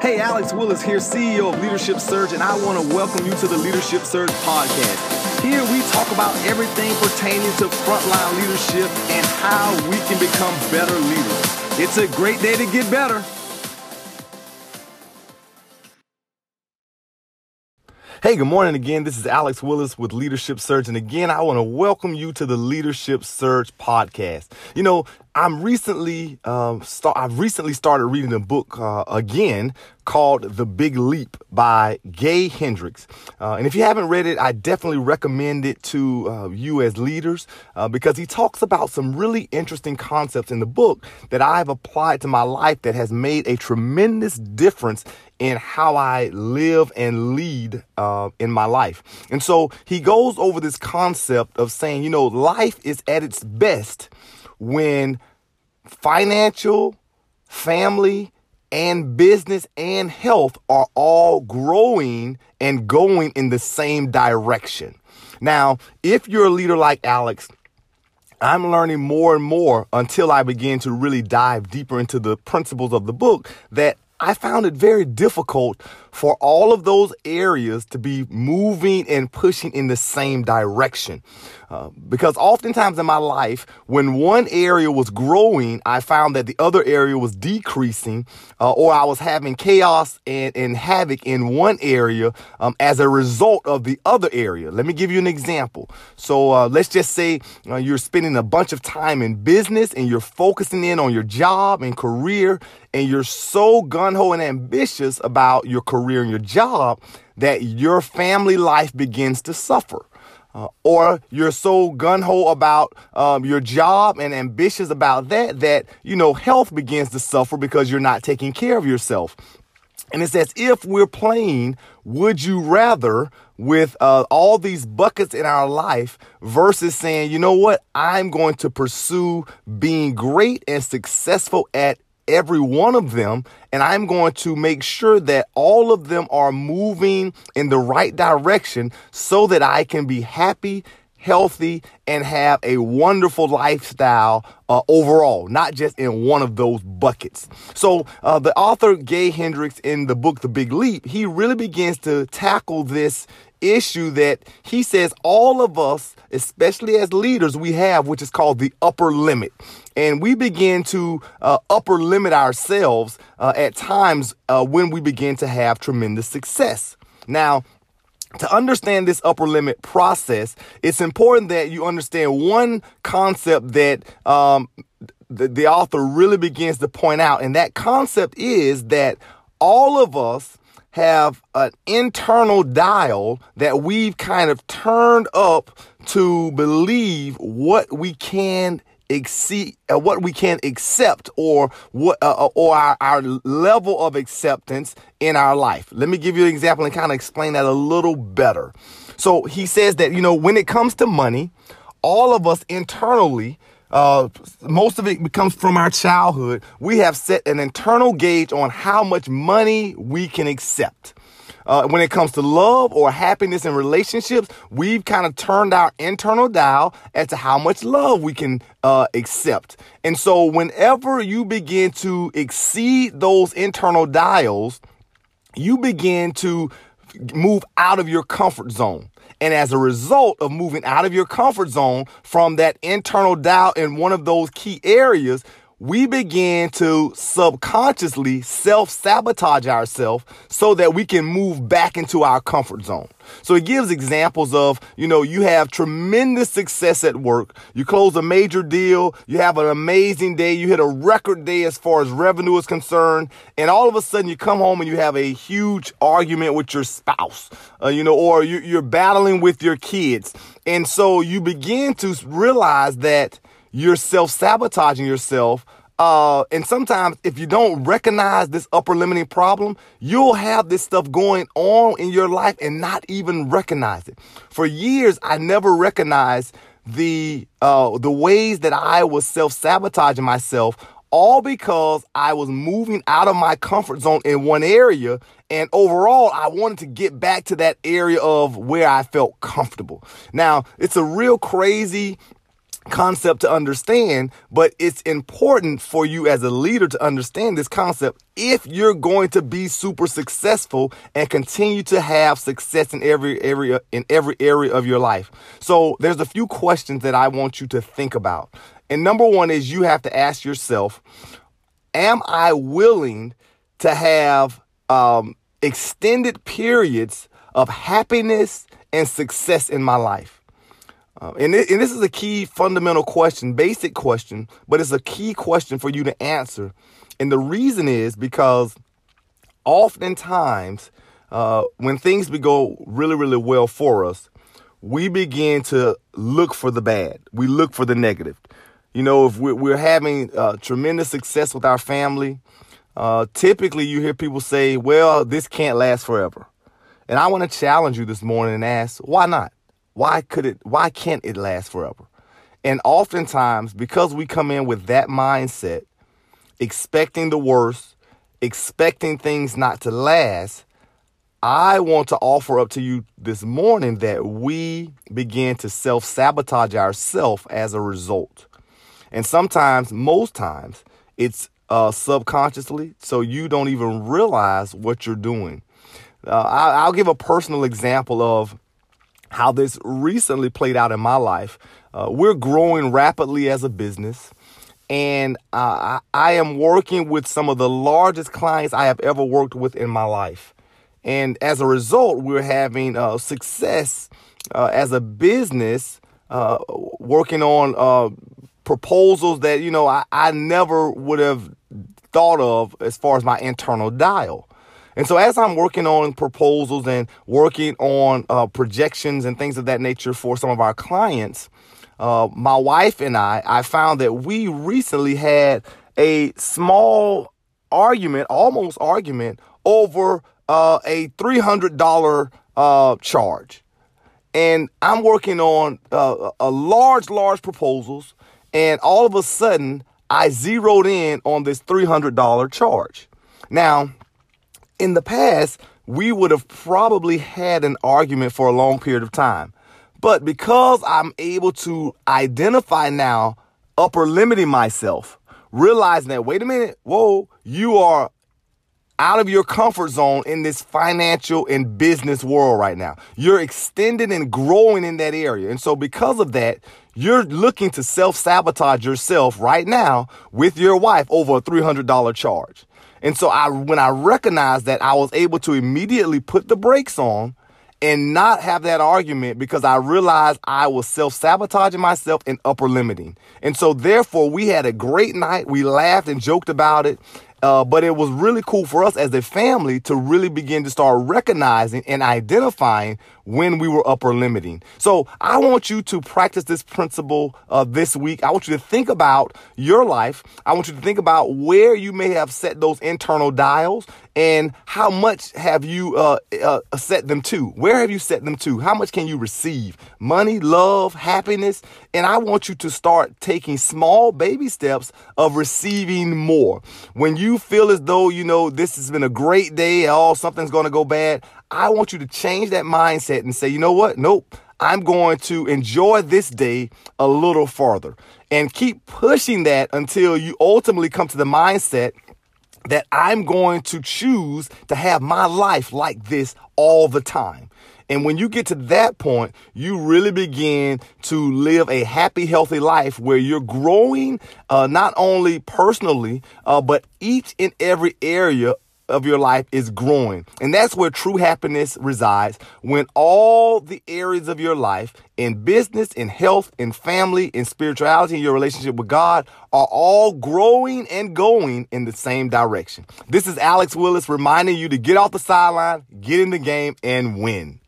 Hey, Alex Willis here, CEO of Leadership Surge, and I want to welcome you to the Leadership Surge podcast. Here we talk about everything pertaining to frontline leadership and how we can become better leaders. It's a great day to get better. Hey, good morning again. This is Alex Willis with Leadership Surge. And again, I want to welcome you to the Leadership Surge podcast. You know, I'm recently, um, start, I've recently started reading a book uh, again called The Big Leap by Gay Hendricks. Uh, and if you haven't read it, I definitely recommend it to uh, you as leaders uh, because he talks about some really interesting concepts in the book that I've applied to my life that has made a tremendous difference in how I live and lead uh, in my life. And so he goes over this concept of saying, you know, life is at its best when financial, family, and business and health are all growing and going in the same direction. Now, if you're a leader like Alex, I'm learning more and more until I begin to really dive deeper into the principles of the book that I found it very difficult for all of those areas to be moving and pushing in the same direction. Uh, because oftentimes in my life, when one area was growing, I found that the other area was decreasing, uh, or I was having chaos and, and havoc in one area um, as a result of the other area. Let me give you an example. So uh, let's just say uh, you're spending a bunch of time in business and you're focusing in on your job and career, and you're so gun ho and ambitious about your career and your job that your family life begins to suffer. Uh, or you're so gun ho about um, your job and ambitious about that that you know health begins to suffer because you're not taking care of yourself. And it's as if we're playing would you rather with uh, all these buckets in our life versus saying, you know what, I'm going to pursue being great and successful at every one of them, and I'm going to make sure that all of them are moving in the right direction so that I can be happy, healthy, and have a wonderful lifestyle uh, overall, not just in one of those buckets. So, uh, the author Gay Hendricks in the book The Big Leap, he really begins to tackle this issue that he says all of us, especially as leaders, we have, which is called the upper limit. And we begin to uh, upper limit ourselves uh, at times uh, when we begin to have tremendous success. Now, to understand this upper limit process, it's important that you understand one concept that um, the, the author really begins to point out. And that concept is that all of us have an internal dial that we've kind of turned up to believe what we can exceed uh, what we can accept or what uh, uh, or our, our level of acceptance in our life let me give you an example and kind of explain that a little better so he says that you know when it comes to money all of us internally uh, most of it comes from our childhood. We have set an internal gauge on how much money we can accept. Uh, when it comes to love or happiness in relationships, we've kind of turned our internal dial as to how much love we can uh, accept. And so, whenever you begin to exceed those internal dials, you begin to move out of your comfort zone. And as a result of moving out of your comfort zone from that internal dial in one of those key areas, we begin to subconsciously self sabotage ourselves so that we can move back into our comfort zone. So it gives examples of, you know, you have tremendous success at work. You close a major deal. You have an amazing day. You hit a record day as far as revenue is concerned. And all of a sudden you come home and you have a huge argument with your spouse, uh, you know, or you, you're battling with your kids. And so you begin to realize that you're self sabotaging yourself. Uh, and sometimes if you don't recognize this upper limiting problem, you'll have this stuff going on in your life and not even recognize it. For years, I never recognized the, uh, the ways that I was self sabotaging myself all because I was moving out of my comfort zone in one area. And overall, I wanted to get back to that area of where I felt comfortable. Now, it's a real crazy concept to understand, but it's important for you as a leader to understand this concept if you're going to be super successful and continue to have success in every area in every area of your life. So there's a few questions that I want you to think about. And number 1 is you have to ask yourself, am I willing to have um, extended periods of happiness and success in my life? Uh, and, and this is a key fundamental question, basic question, but it's a key question for you to answer. And the reason is because oftentimes uh, when things go really, really well for us, we begin to look for the bad. We look for the negative. You know, if we're, we're having uh, tremendous success with our family, uh, typically you hear people say, well, this can't last forever. And I want to challenge you this morning and ask, why not? Why could it why can't it last forever? And oftentimes, because we come in with that mindset, expecting the worst, expecting things not to last, I want to offer up to you this morning that we begin to self sabotage ourselves as a result. And sometimes, most times, it's uh, subconsciously, so you don't even realize what you're doing. Uh, I, I'll give a personal example of how this recently played out in my life. Uh, we're growing rapidly as a business, and uh, I, am working with some of the largest clients I have ever worked with in my life. And as a result, we're having uh, success uh, as a business, uh, working on uh, proposals that, you know, I, I never would have thought of as far as my internal dial. And so as I'm working on proposals and working on uh, projections and things of that nature for some of our clients, uh, my wife and I, I found that we recently had a small argument, almost argument, over uh, a $300 uh, charge. And I'm working on uh, a large, large proposals. And all of a sudden, I zeroed in on this $300 charge. Now, in the past, we would have probably had an argument for a long period of time. But because I'm able to identify now upper limiting myself, realizing that, wait a minute, whoa, you are out of your comfort zone in this financial and business world right now. You're extending and growing in that area. And so because of that, you're looking to self sabotage yourself right now with your wife over a $300 charge. And so I, when I recognized that, I was able to immediately put the brakes on and not have that argument because I realized I was self sabotaging myself and upper limiting. And so therefore we had a great night. We laughed and joked about it. Uh, but it was really cool for us as a family to really begin to start recognizing and identifying when we were upper limiting. So I want you to practice this principle uh, this week. I want you to think about your life. I want you to think about where you may have set those internal dials and how much have you uh, uh, set them to? Where have you set them to? How much can you receive? Money, love, happiness. And I want you to start taking small baby steps of receiving more. When you feel as though, you know, this has been a great day, oh, something's going to go bad, I want you to change that mindset and say, you know what? Nope. I'm going to enjoy this day a little farther and keep pushing that until you ultimately come to the mindset that I'm going to choose to have my life like this all the time. And when you get to that point, you really begin to live a happy, healthy life where you're growing uh, not only personally, uh, but each and every area of your life is growing. And that's where true happiness resides when all the areas of your life in business, in health, in family, in spirituality, in your relationship with God are all growing and going in the same direction. This is Alex Willis reminding you to get off the sideline, get in the game, and win.